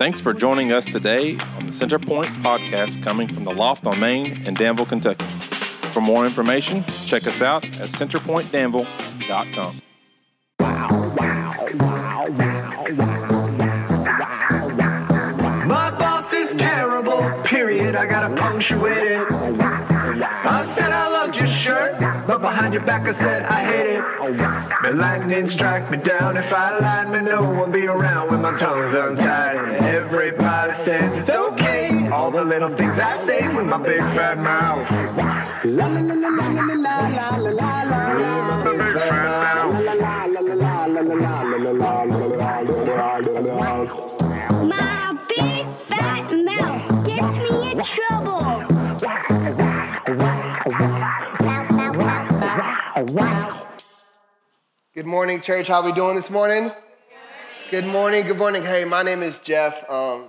Thanks for joining us today on the Centerpoint podcast coming from the Loft on Main in Danville, Kentucky. For more information, check us out at centerpointdanville.com. My behind your back I said I hate it. Oh, the lightning strike me down if I lied, me no one be around when my tongue's untied. Everybody says it's okay. All the little things I say with my big fat mouth. La la la la la la la la la la la la. Big fat mouth. My big fat mouth gets me in trouble. Mouth. Good morning, church. How we doing this morning? Good morning. Good morning. Hey, my name is Jeff. Um,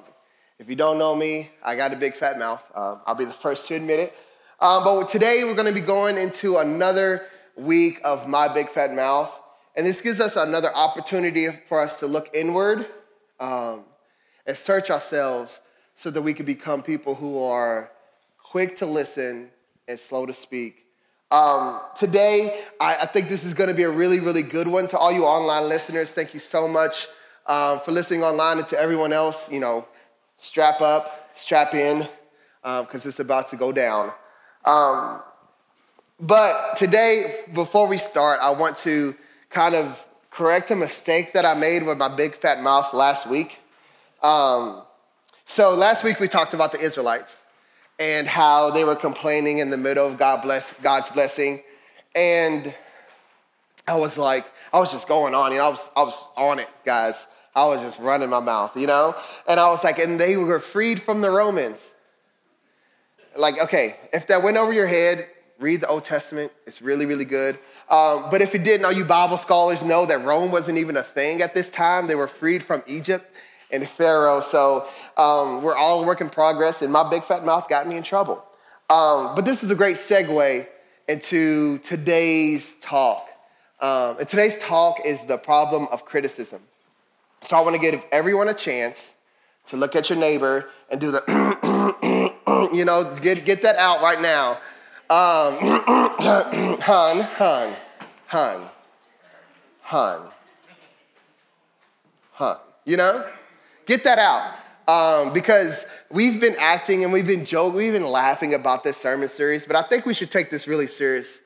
if you don't know me, I got a big fat mouth. Um, I'll be the first to admit it. Um, but today we're going to be going into another week of my big fat mouth, and this gives us another opportunity for us to look inward um, and search ourselves, so that we can become people who are quick to listen and slow to speak. Um, today, I, I think this is going to be a really, really good one to all you online listeners. Thank you so much um, for listening online, and to everyone else, you know, strap up, strap in, because it's about to go down. Um, but today, before we start, I want to kind of correct a mistake that I made with my big fat mouth last week. Um, so last week we talked about the Israelites and how they were complaining in the middle of God bless, God's blessing. And I was like, I was just going on, you know, I was, I was on it, guys. I was just running my mouth, you know? And I was like, and they were freed from the Romans. Like, okay, if that went over your head, read the Old Testament. It's really, really good. Um, but if it didn't, all you Bible scholars know that Rome wasn't even a thing at this time. They were freed from Egypt and Pharaoh. So um, we're all a work in progress, and my big fat mouth got me in trouble. Um, but this is a great segue into today's talk. Um, and today's talk is the problem of criticism. So I want to give everyone a chance to look at your neighbor and do the, you know, get, get that out right now. Um, hun, hun, hun, hun, hun. You know? Get that out. Um, because we've been acting and we've been joking, we've been laughing about this sermon series, but I think we should take this really serious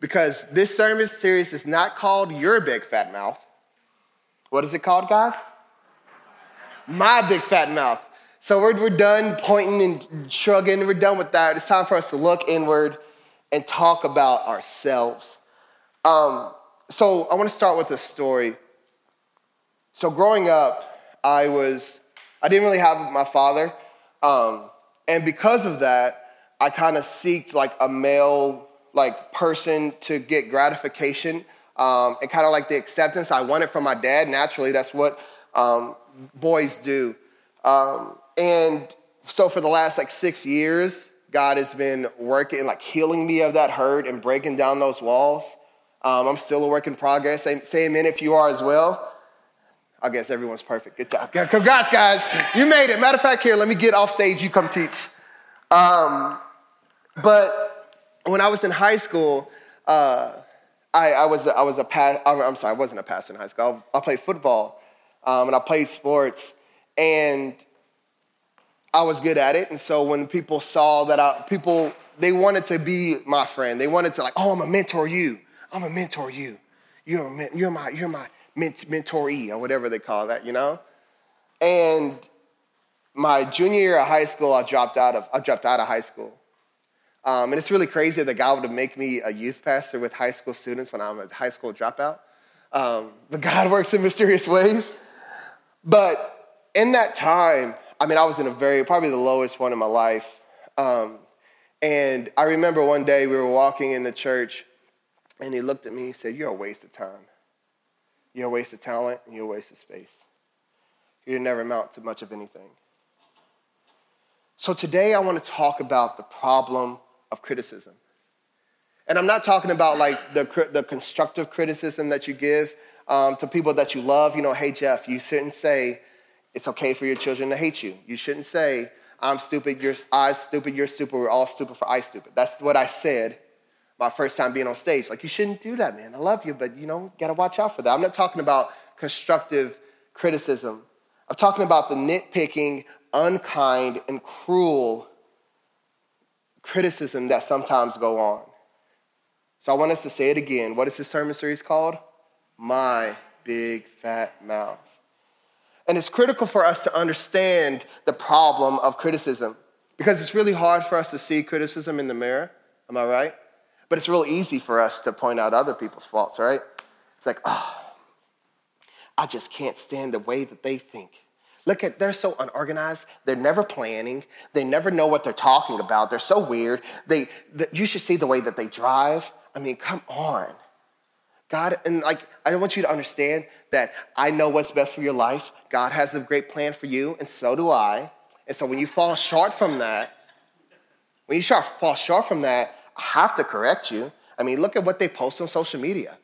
because this sermon series is not called Your Big Fat Mouth. What is it called, guys? My Big Fat Mouth. So we're, we're done pointing and shrugging, we're done with that. It's time for us to look inward and talk about ourselves. Um, so I want to start with a story. So growing up, I was, I didn't really have my father. Um, and because of that, I kind of seeked like a male like person to get gratification um, and kind of like the acceptance I wanted from my dad. Naturally, that's what um, boys do. Um, and so for the last like six years, God has been working, like healing me of that hurt and breaking down those walls. Um, I'm still a work in progress. Say, say amen if you are as well. I guess everyone's perfect. Good job. Congrats, guys. You made it. Matter of fact, here, let me get off stage. You come teach. Um, but when I was in high school, uh, I, I, was I was a pass. I'm sorry, I wasn't a passer in high school. I, I played football, um, and I played sports, and I was good at it. And so when people saw that, I, people they wanted to be my friend. They wanted to like, oh, I'm a mentor you. I'm a mentor you. You're a, you're my you're my mentoree or whatever they call that, you know. And my junior year of high school, I dropped out of I dropped out of high school. Um, and it's really crazy that God would make me a youth pastor with high school students when I'm a high school dropout. Um, but God works in mysterious ways. But in that time, I mean, I was in a very, probably the lowest one in my life. Um, and I remember one day we were walking in the church, and he looked at me and said, You're a waste of time. You're a waste of talent, and you're a waste of space. You never amount to much of anything. So today I want to talk about the problem of criticism. And I'm not talking about like the, the constructive criticism that you give um, to people that you love. You know, hey, Jeff, you shouldn't say It's okay for your children to hate you. You shouldn't say, I'm stupid, you're I stupid, you're stupid, we're all stupid for I stupid. That's what I said my first time being on stage. Like, you shouldn't do that, man. I love you, but you know, gotta watch out for that. I'm not talking about constructive criticism. I'm talking about the nitpicking, unkind, and cruel criticism that sometimes go on. So I want us to say it again. What is this sermon series called? My Big Fat Mouth. And it's critical for us to understand the problem of criticism because it's really hard for us to see criticism in the mirror. Am I right? But it's real easy for us to point out other people's faults, right? It's like, oh, I just can't stand the way that they think. Look at, they're so unorganized. They're never planning. They never know what they're talking about. They're so weird. They, the, you should see the way that they drive. I mean, come on. God, and like, I want you to understand that I know what's best for your life. God has a great plan for you, and so do I. And so when you fall short from that, when you fall short from that, have to correct you. I mean, look at what they post on social media.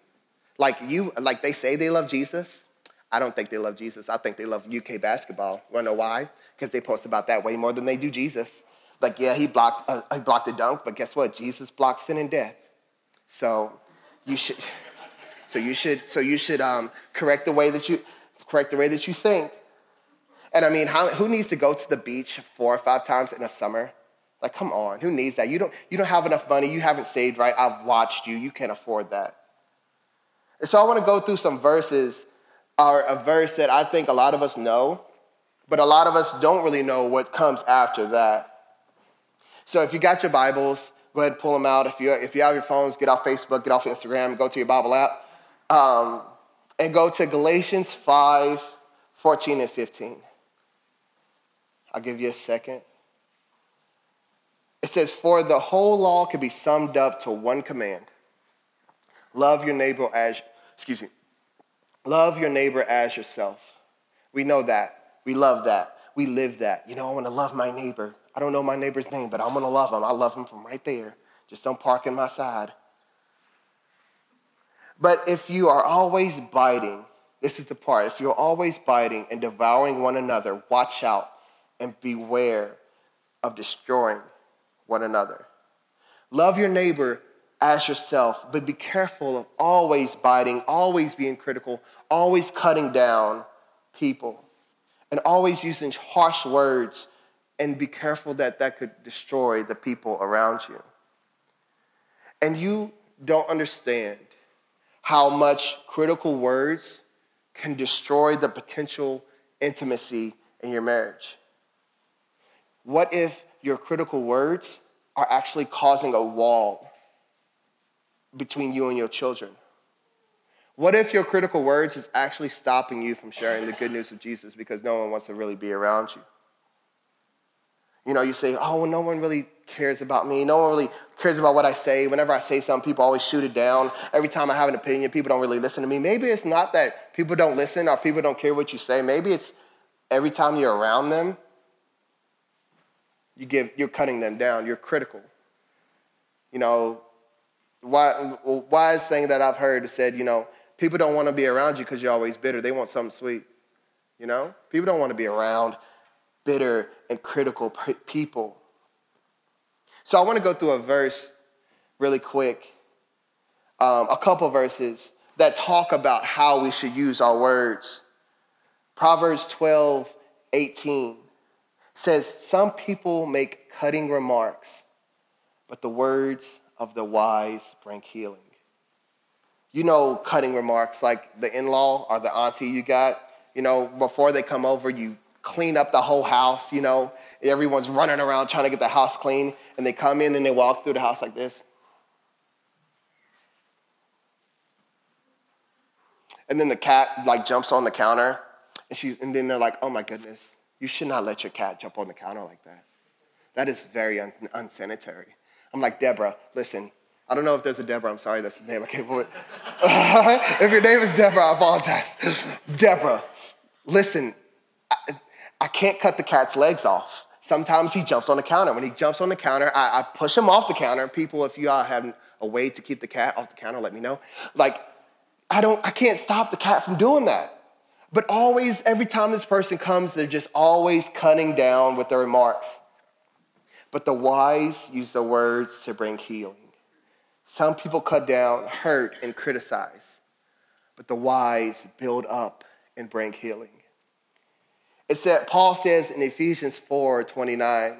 Like you, like they say they love Jesus. I don't think they love Jesus. I think they love UK basketball. Wanna know why? Because they post about that way more than they do Jesus. Like, yeah, he blocked, uh, he blocked the dunk, but guess what? Jesus blocked sin and death. So you should, so you should, so you should um, correct the way that you, correct the way that you think. And I mean, how, who needs to go to the beach four or five times in a summer? Like, come on, who needs that? You don't, you don't have enough money. You haven't saved right. I've watched you. You can't afford that. And so I want to go through some verses are a verse that I think a lot of us know, but a lot of us don't really know what comes after that. So if you got your Bibles, go ahead and pull them out. If you, if you have your phones, get off Facebook, get off Instagram, go to your Bible app, um, and go to Galatians 5 14 and 15. I'll give you a second. It says, For the whole law can be summed up to one command love your neighbor as, excuse me, Love your neighbor as yourself. We know that. We love that. We live that. You know, I want to love my neighbor. I don't know my neighbor's name, but I'm going to love him. I love him from right there. Just don't park in my side. But if you are always biting, this is the part. If you're always biting and devouring one another, watch out and beware of destroying one another. Love your neighbor as yourself, but be careful of always biting, always being critical, always cutting down people, and always using harsh words, and be careful that that could destroy the people around you. And you don't understand how much critical words can destroy the potential intimacy in your marriage. What if your critical words are actually causing a wall between you and your children? What if your critical words is actually stopping you from sharing the good news of Jesus because no one wants to really be around you? You know, you say, oh, well, no one really cares about me. No one really cares about what I say. Whenever I say something, people always shoot it down. Every time I have an opinion, people don't really listen to me. Maybe it's not that people don't listen or people don't care what you say. Maybe it's every time you're around them, you give, you're cutting them down. You're critical. You know, wise thing that I've heard said, you know, people don't want to be around you because you're always bitter. They want something sweet. You know, people don't want to be around bitter and critical people. So I want to go through a verse really quick, um, a couple verses that talk about how we should use our words. Proverbs 12, 18 says, Some people make cutting remarks, but the words of the wise bring healing. You know, cutting remarks like the in law or the auntie you got, you know, before they come over, you clean up the whole house, you know, everyone's running around trying to get the house clean, and they come in and they walk through the house like this. And then the cat like jumps on the counter, and she and then they're like, "Oh my goodness, you should not let your cat jump on the counter like that. That is very un- unsanitary." I'm like, Deborah, listen, I don't know if there's a Deborah. I'm sorry, that's the name I came up with. if your name is Deborah, I apologize. Deborah, listen, I, I, can't cut the cat's legs off. Sometimes he jumps on the counter. When he jumps on the counter, I, I push him off the counter. People, if you all have a way to keep the cat off the counter, let me know. Like, I don't, I can't stop the cat from doing that. But always, every time this person comes, they're just always cutting down with their remarks. But the wise use the words to bring healing. Some people cut down, hurt, and criticize, but the wise build up and bring healing. It said, Paul says in Ephesians 4 29,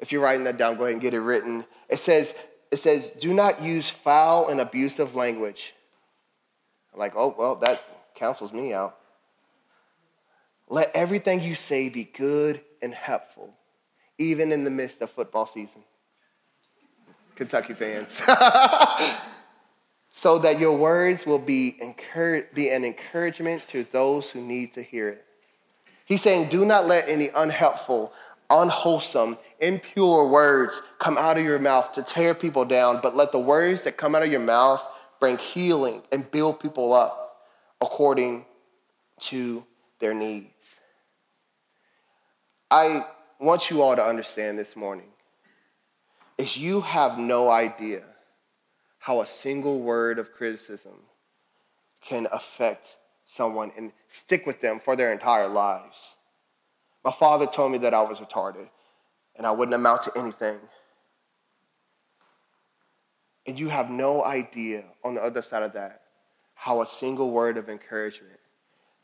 if you're writing that down, go ahead and get it written. It says, it says, do not use foul and abusive language. I'm like, oh, well, that counsels me out. Let everything you say be good and helpful, even in the midst of football season. Kentucky fans. so that your words will be, encourage, be an encouragement to those who need to hear it. He's saying, do not let any unhelpful, unwholesome, impure words come out of your mouth to tear people down, but let the words that come out of your mouth bring healing and build people up according to their needs. I want you all to understand this morning is you have no idea how a single word of criticism can affect someone and stick with them for their entire lives. My father told me that I was retarded and I wouldn't amount to anything. And you have no idea on the other side of that how a single word of encouragement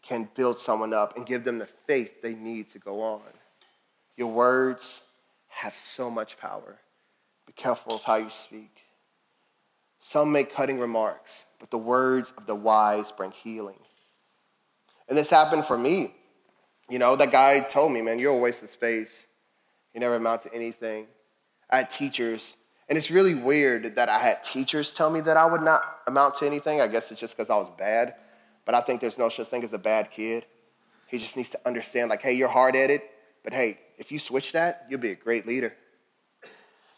can build someone up and give them the faith they need to go on. Your words have so much power. Be careful of how you speak. Some make cutting remarks, but the words of the wise bring healing. And this happened for me. You know, that guy told me, man, you're a waste of space. You never amount to anything. I had teachers, and it's really weird that I had teachers tell me that I would not amount to anything. I guess it's just because I was bad. But I think there's no such thing as a bad kid. He just needs to understand, like, hey, you're hard at it, but hey, if you switch that, you'll be a great leader.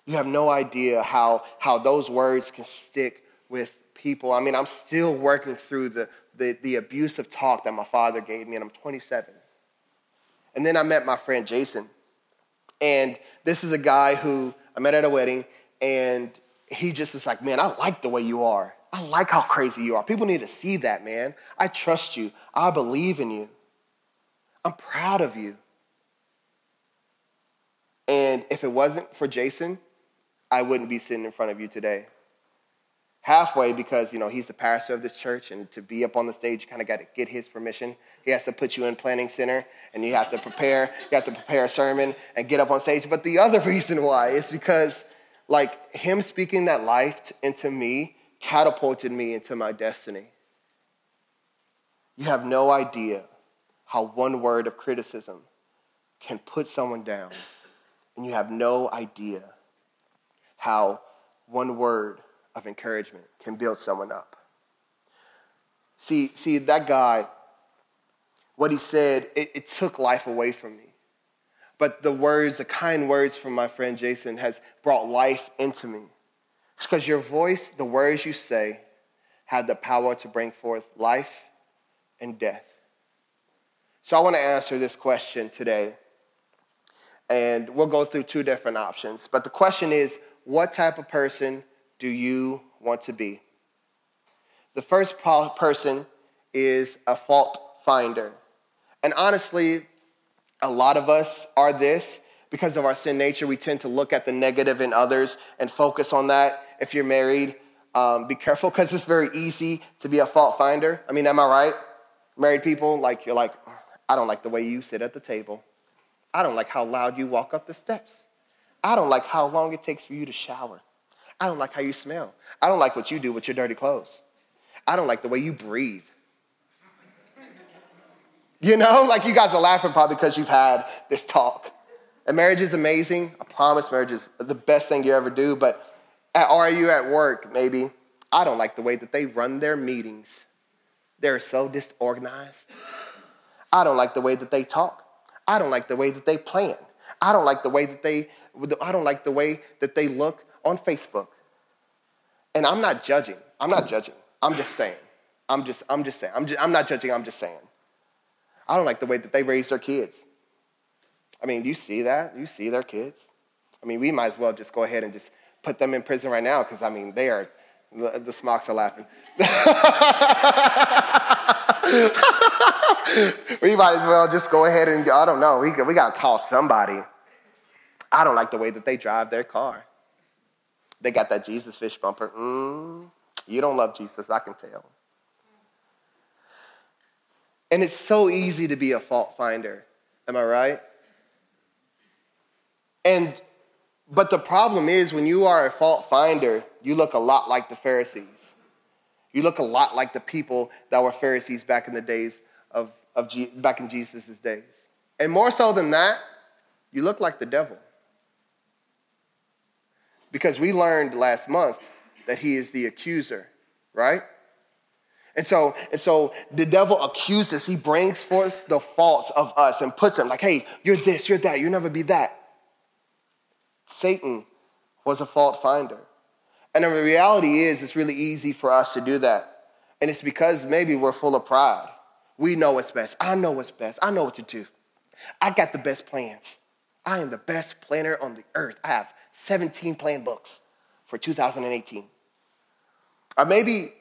You have no idea how, how those words can stick with people. I mean, I'm still working through the, the, the abusive talk that my father gave me, and I'm 27. And then I met my friend Jason. And this is a guy who I met at a wedding, and he just was like, Man, I like the way you are. I like how crazy you are. People need to see that, man. I trust you. I believe in you. I'm proud of you. And if it wasn't for Jason, I wouldn't be sitting in front of you today. Halfway because, you know, he's the pastor of this church, and to be up on the stage, you kind of got to get his permission. He has to put you in planning center, and you have to prepare, you have to prepare a sermon and get up on stage. But the other reason why is because, like, him speaking that life into me catapulted me into my destiny. You have no idea how one word of criticism can put someone down, and you have no idea how one word of encouragement can build someone up. See, see that guy, what he said, it, it took life away from me. But the words, the kind words from my friend Jason has brought life into me. It's because your voice, the words you say, have the power to bring forth life and death. So I want to answer this question today. And we'll go through two different options. But the question is what type of person do you want to be? The first person is a fault finder. And honestly, a lot of us are this because of our sin nature. We tend to look at the negative in others and focus on that. If you're married, um, be careful because it's very easy to be a fault finder. I mean, am I right? Married people, like, you're like, I don't like the way you sit at the table. I don't like how loud you walk up the steps. I don't like how long it takes for you to shower. I don't like how you smell. I don't like what you do with your dirty clothes. I don't like the way you breathe. You know, like you guys are laughing probably because you've had this talk. And marriage is amazing. I promise marriage is the best thing you ever do. But at, are you at work, maybe? I don't like the way that they run their meetings. They're so disorganized. I don't like the way that they talk. I don't like the way that they plan. I don't like the way that they I don't like the way that they look on Facebook. And I'm not judging. I'm not judging. I'm just saying. I'm just, I'm just saying. I'm, just, I'm not judging, I'm just saying. I don't like the way that they raise their kids. I mean, do you see that? Do you see their kids? I mean, we might as well just go ahead and just put them in prison right now because, I mean, they are, the, the smocks are laughing. we might as well just go ahead and, I don't know, we, we got to call somebody. I don't like the way that they drive their car. They got that Jesus fish bumper. Mm, you don't love Jesus, I can tell. And it's so easy to be a fault finder. Am I right? And but the problem is when you are a fault finder, you look a lot like the Pharisees. You look a lot like the people that were Pharisees back in the days of, of G, back in Jesus' days. And more so than that, you look like the devil. Because we learned last month that he is the accuser, right? And so, and so the devil accuses, he brings forth the faults of us and puts them like, hey, you're this, you're that, you'll never be that. Satan was a fault finder. And the reality is, it's really easy for us to do that. And it's because maybe we're full of pride. We know what's best. I know what's best. I know what to do. I got the best plans. I am the best planner on the earth. I have 17 plan books for 2018. Or uh, maybe,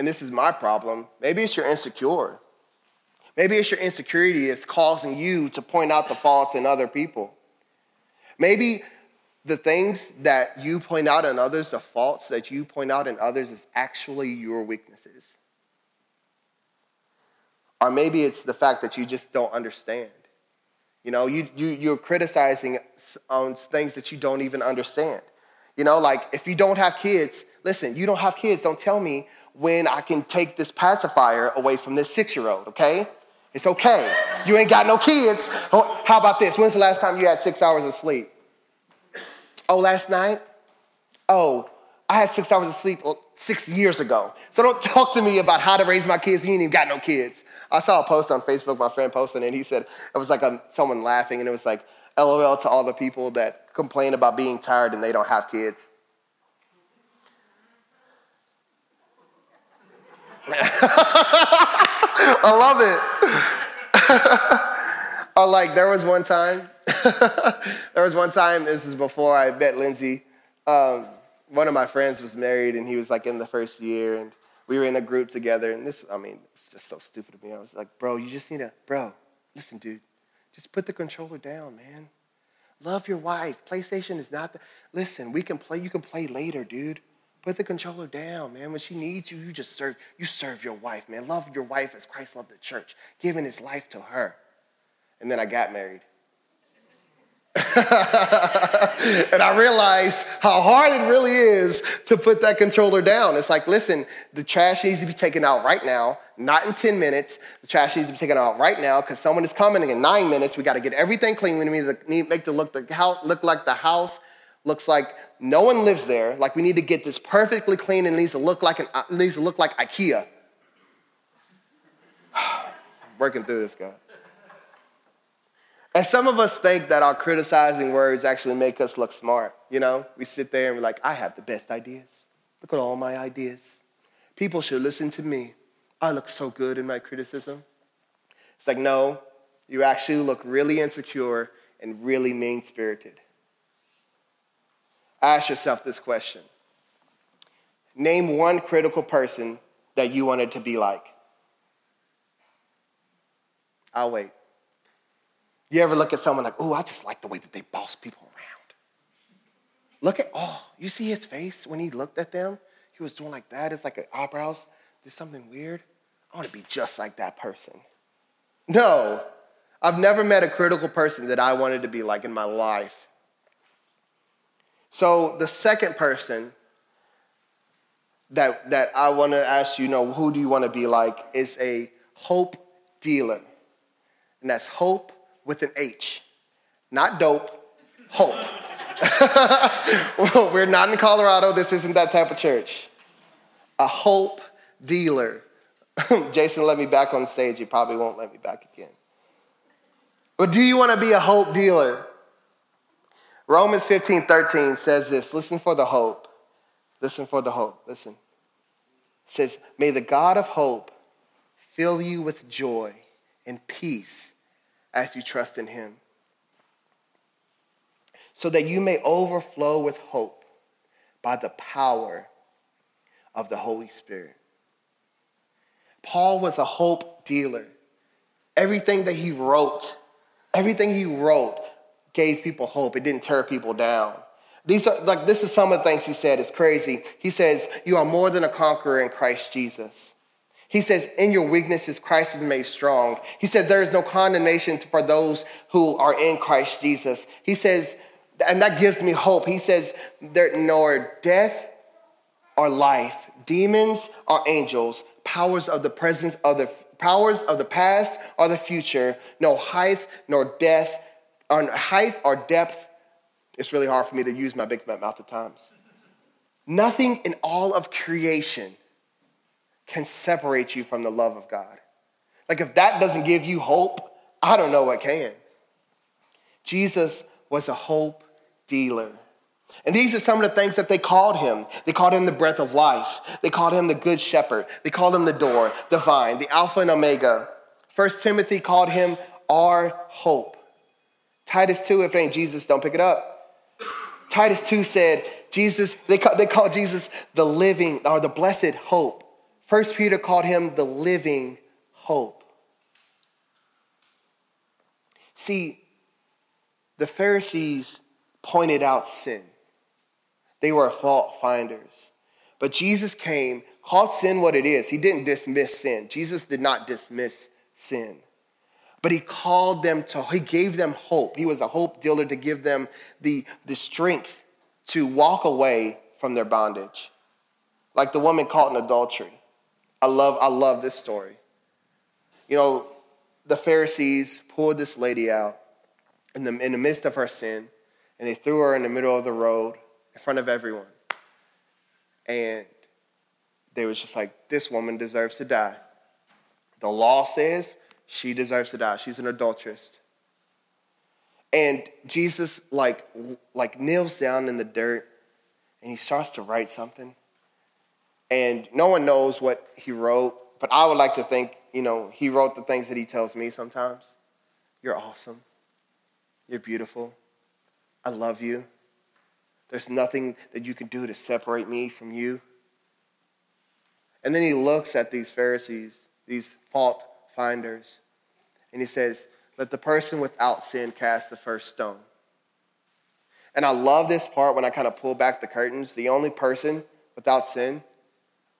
and this is my problem, maybe it's your insecure. Maybe it's your insecurity that's causing you to point out the faults in other people. Maybe the things that you point out in others, the faults that you point out in others, is actually your weaknesses. Or maybe it's the fact that you just don't understand. You know, you, you, you're criticizing on things that you don't even understand. You know, like if you don't have kids, listen, you don't have kids, don't tell me when I can take this pacifier away from this six year old, okay? It's okay. You ain't got no kids. Oh, how about this? When's the last time you had six hours of sleep? Oh, last night? Oh, I had six hours of sleep oh, six years ago. So don't talk to me about how to raise my kids. You ain't even got no kids. I saw a post on Facebook, my friend posted, and he said it was like a, someone laughing, and it was like, LOL to all the people that complain about being tired and they don't have kids. I love it. or like there was one time there was one time, this is before I met Lindsay. Um, one of my friends was married and he was like in the first year and we were in a group together. And this, I mean, it's just so stupid of me. I was like, bro, you just need to, bro, listen, dude, just put the controller down, man. Love your wife. PlayStation is not the, listen, we can play, you can play later, dude. Put the controller down, man. When she needs you, you just serve, you serve your wife, man. Love your wife as Christ loved the church, giving his life to her. And then I got married. and I realized how hard it really is to put that controller down. It's like, listen, the trash needs to be taken out right now, not in 10 minutes. The trash needs to be taken out right now because someone is coming in nine minutes. We got to get everything clean. We need to make the look, the look like the house looks like no one lives there. Like we need to get this perfectly clean and needs to look like an, uh, it needs to look like IKEA. Working through this, guy. And some of us think that our criticizing words actually make us look smart. You know, we sit there and we're like, I have the best ideas. Look at all my ideas. People should listen to me. I look so good in my criticism. It's like, no, you actually look really insecure and really mean spirited. Ask yourself this question Name one critical person that you wanted to be like. I'll wait. You ever look at someone like, oh, I just like the way that they boss people around. Look at, oh, you see his face when he looked at them? He was doing like that. It's like an eyebrows did something weird. I want to be just like that person. No, I've never met a critical person that I wanted to be like in my life. So the second person that, that I want to ask you, you know, who do you want to be like, is a hope dealer. And that's hope with an H. Not dope, hope. We're not in Colorado. This isn't that type of church. A hope dealer. Jason let me back on stage. He probably won't let me back again. But do you want to be a hope dealer? Romans 15 13 says this listen for the hope. Listen for the hope. Listen. It says, May the God of hope fill you with joy and peace as you trust in him, so that you may overflow with hope by the power of the Holy Spirit. Paul was a hope dealer. Everything that he wrote, everything he wrote gave people hope. It didn't tear people down. These are like this is some of the things he said. It's crazy. He says, You are more than a conqueror in Christ Jesus. He says, In your weaknesses, Christ is made strong. He said, There is no condemnation for those who are in Christ Jesus. He says, and that gives me hope. He says, There nor death or life, demons or angels, powers of the presence of the powers of the past or the future, no height nor death, or height or depth. It's really hard for me to use my big mouth at times. Nothing in all of creation can separate you from the love of God. Like, if that doesn't give you hope, I don't know what can. Jesus was a hope dealer. And these are some of the things that they called him. They called him the breath of life. They called him the good shepherd. They called him the door, the vine, the Alpha and Omega. First Timothy called him our hope. Titus 2, if it ain't Jesus, don't pick it up. Titus 2 said, Jesus, they call, they call Jesus the living or the blessed hope. First Peter called him the living hope. See, the Pharisees pointed out sin. They were fault finders. But Jesus came, called sin what it is. He didn't dismiss sin. Jesus did not dismiss sin. But he called them to, he gave them hope. He was a hope dealer to give them the, the strength to walk away from their bondage. Like the woman caught in adultery. I love, I love this story. You know, the Pharisees pulled this lady out in the, in the midst of her sin, and they threw her in the middle of the road in front of everyone. And they was just like, this woman deserves to die. The law says she deserves to die. She's an adulteress. And Jesus like like kneels down in the dirt and he starts to write something. And no one knows what he wrote, but I would like to think, you know, he wrote the things that he tells me sometimes. You're awesome. You're beautiful. I love you. There's nothing that you can do to separate me from you. And then he looks at these Pharisees, these fault finders, and he says, Let the person without sin cast the first stone. And I love this part when I kind of pull back the curtains. The only person without sin,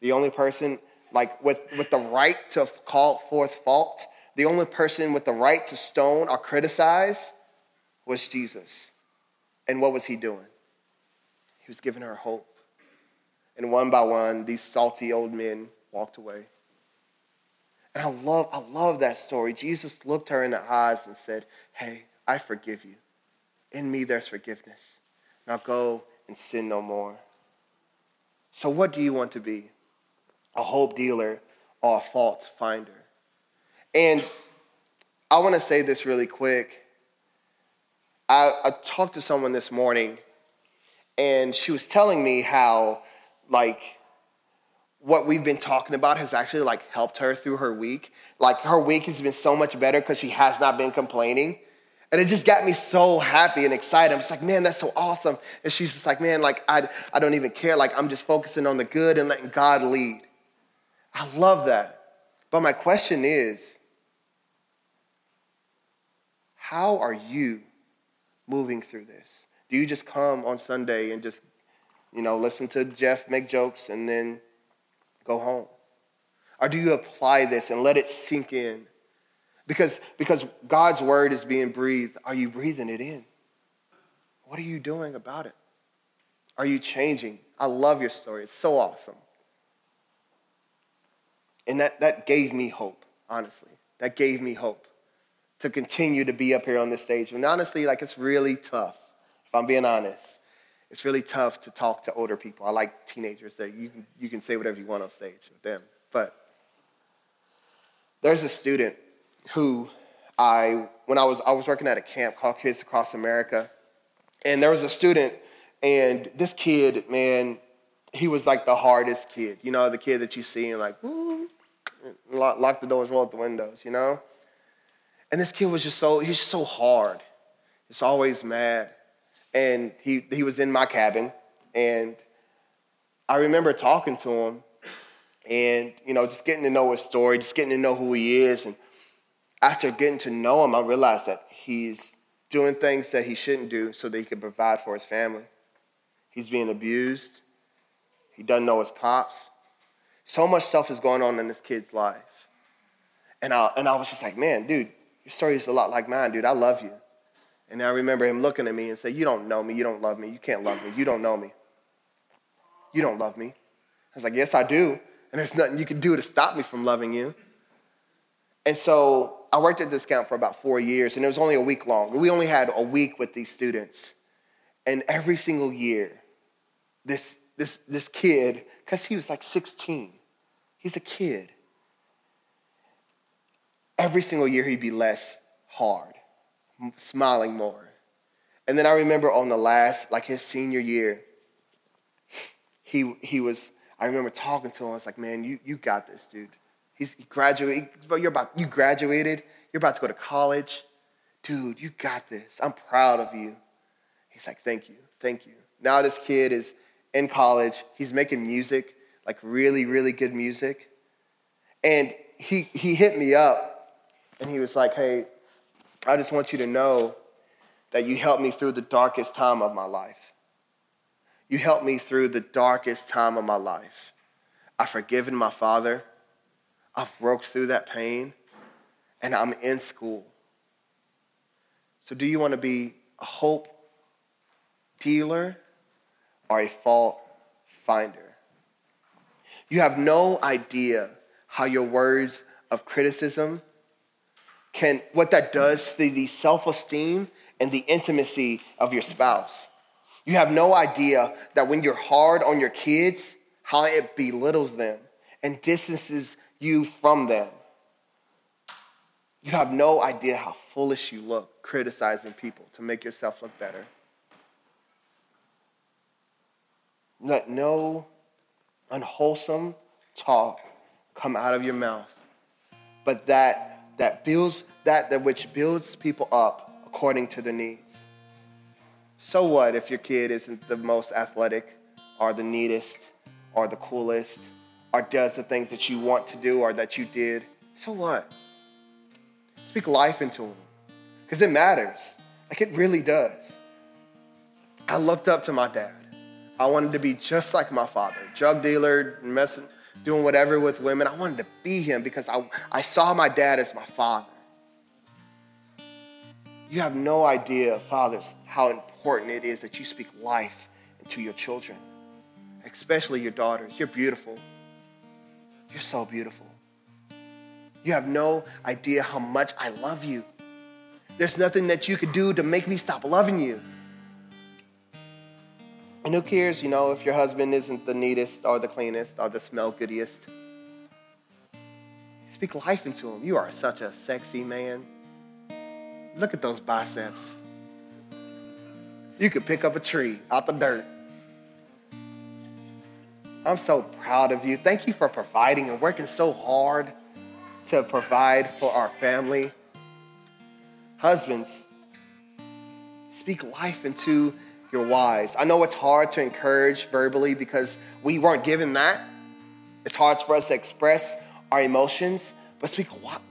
the only person like with, with the right to call forth fault, the only person with the right to stone or criticize was Jesus. And what was he doing? He was giving her hope. And one by one, these salty old men walked away. And I love, I love that story. Jesus looked her in the eyes and said, Hey, I forgive you. In me, there's forgiveness. Now go and sin no more. So, what do you want to be? A hope dealer or a fault finder? And I want to say this really quick. I, I talked to someone this morning, and she was telling me how, like, what we've been talking about has actually like helped her through her week. Like her week has been so much better because she has not been complaining. And it just got me so happy and excited. I'm just like, man, that's so awesome. And she's just like, man, like I, I don't even care. Like I'm just focusing on the good and letting God lead. I love that. But my question is, how are you moving through this? Do you just come on Sunday and just, you know, listen to Jeff make jokes and then go home? Or do you apply this and let it sink in? Because, because God's word is being breathed. Are you breathing it in? What are you doing about it? Are you changing? I love your story. It's so awesome. And that, that gave me hope, honestly. That gave me hope to continue to be up here on this stage. And honestly, like it's really tough, if I'm being honest it's really tough to talk to older people. I like teenagers that you can, you can say whatever you want on stage with them. But there's a student who I, when I was, I was working at a camp called Kids Across America, and there was a student, and this kid, man, he was like the hardest kid. You know, the kid that you see and like, lock, lock the doors, roll up the windows, you know? And this kid was just so, he's just so hard. He's always mad and he, he was in my cabin. And I remember talking to him, and you know, just getting to know his story, just getting to know who he is. And after getting to know him, I realized that he's doing things that he shouldn't do so that he can provide for his family. He's being abused. He doesn't know his pops. So much stuff is going on in this kid's life. And I, and I was just like, man, dude, your story is a lot like mine, dude. I love you. And I remember him looking at me and say, You don't know me. You don't love me. You can't love me. You don't know me. You don't love me. I was like, Yes, I do. And there's nothing you can do to stop me from loving you. And so I worked at this camp for about four years, and it was only a week long. We only had a week with these students. And every single year, this, this, this kid, because he was like 16, he's a kid. Every single year, he'd be less hard, smiling more. And then I remember on the last, like his senior year, he, he was, I remember talking to him. I was like, man, you, you got this, dude. He's he graduated. You're about, you graduated. You're about to go to college. Dude, you got this. I'm proud of you. He's like, thank you, thank you. Now this kid is in college. He's making music, like really, really good music. And he, he hit me up and he was like, hey, I just want you to know that you helped me through the darkest time of my life. You helped me through the darkest time of my life. I've forgiven my father. I've broke through that pain, and I'm in school. So, do you want to be a hope dealer or a fault finder? You have no idea how your words of criticism can, what that does to the self esteem and the intimacy of your spouse. You have no idea that when you're hard on your kids, how it belittles them and distances you from them. You have no idea how foolish you look criticizing people to make yourself look better. Let no unwholesome talk come out of your mouth, but that that builds that, that which builds people up according to their needs. So what if your kid isn't the most athletic or the neatest or the coolest or does the things that you want to do or that you did? So what? Speak life into them because it matters. Like it really does. I looked up to my dad. I wanted to be just like my father, drug dealer, messing, doing whatever with women. I wanted to be him because I, I saw my dad as my father. You have no idea, fathers, how important it is that you speak life into your children, especially your daughters. You're beautiful. You're so beautiful. You have no idea how much I love you. There's nothing that you could do to make me stop loving you. And who cares, you know, if your husband isn't the neatest or the cleanest or the smell goodiest? Speak life into him. You are such a sexy man. Look at those biceps. You could pick up a tree out the dirt. I'm so proud of you. Thank you for providing and working so hard to provide for our family. Husbands, speak life into your wives. I know it's hard to encourage verbally because we weren't given that. It's hard for us to express our emotions, but speak,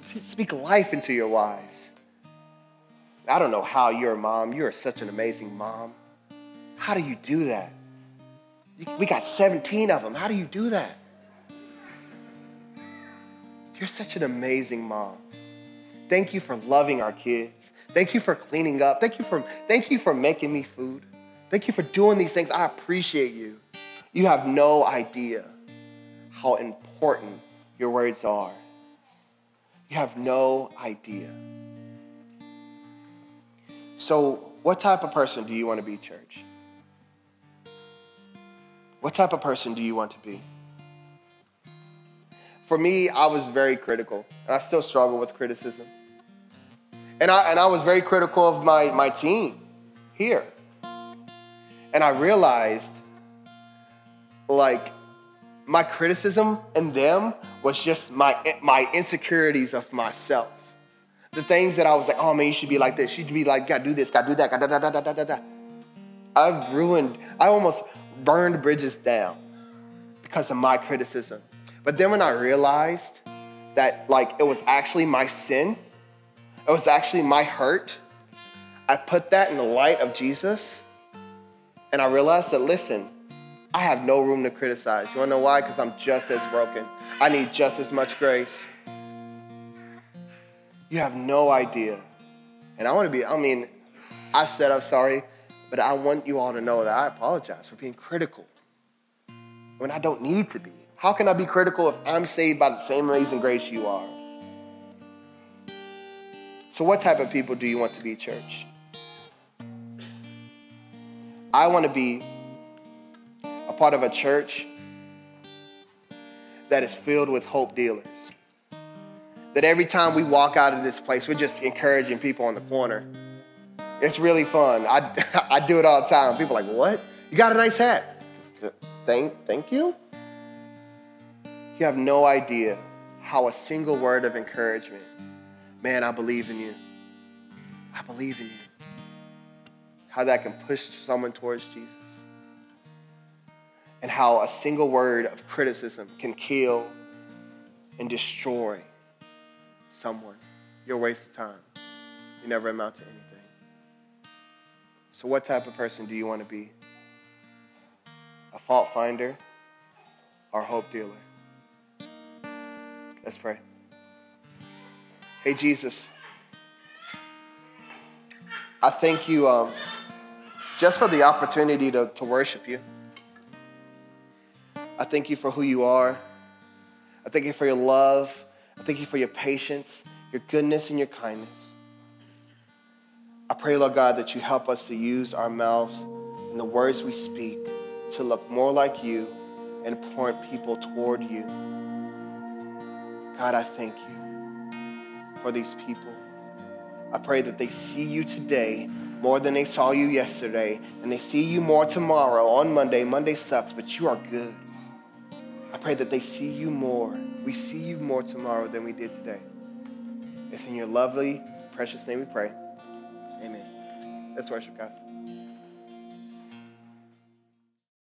speak life into your wives. I don't know how you're a mom. You're such an amazing mom. How do you do that? We got 17 of them. How do you do that? You're such an amazing mom. Thank you for loving our kids. Thank you for cleaning up. Thank you for, thank you for making me food. Thank you for doing these things. I appreciate you. You have no idea how important your words are. You have no idea. So, what type of person do you want to be, church? What type of person do you want to be? For me, I was very critical, and I still struggle with criticism. And I, and I was very critical of my, my team here. And I realized, like, my criticism and them was just my, my insecurities of myself. The things that I was like, oh man, you should be like this. You should be like, gotta do this, gotta do that, gotta da da da da da da. I've ruined, I almost burned bridges down because of my criticism. But then when I realized that like it was actually my sin, it was actually my hurt, I put that in the light of Jesus and I realized that listen, I have no room to criticize. You wanna know why? Because I'm just as broken. I need just as much grace. You have no idea. And I wanna be, I mean, I said I'm sorry, but I want you all to know that I apologize for being critical when I don't need to be. How can I be critical if I'm saved by the same amazing grace you are? So, what type of people do you want to be, church? I want to be a part of a church that is filled with hope dealers. That every time we walk out of this place, we're just encouraging people on the corner. It's really fun. I, I do it all the time. People are like, what? You got a nice hat. Thank, thank you. You have no idea how a single word of encouragement, man, I believe in you. I believe in you. How that can push someone towards Jesus. And how a single word of criticism can kill and destroy someone. You're a waste of time. You never amount to anything. So, what type of person do you want to be? A fault finder or hope dealer? Let's pray. Hey, Jesus, I thank you um, just for the opportunity to, to worship you. I thank you for who you are. I thank you for your love. I thank you for your patience, your goodness, and your kindness. I pray, Lord God, that you help us to use our mouths and the words we speak to look more like you and point people toward you. God, I thank you for these people. I pray that they see you today more than they saw you yesterday, and they see you more tomorrow on Monday. Monday sucks, but you are good. I pray that they see you more. We see you more tomorrow than we did today. It's in your lovely, precious name we pray. Amen. Let's worship, guys.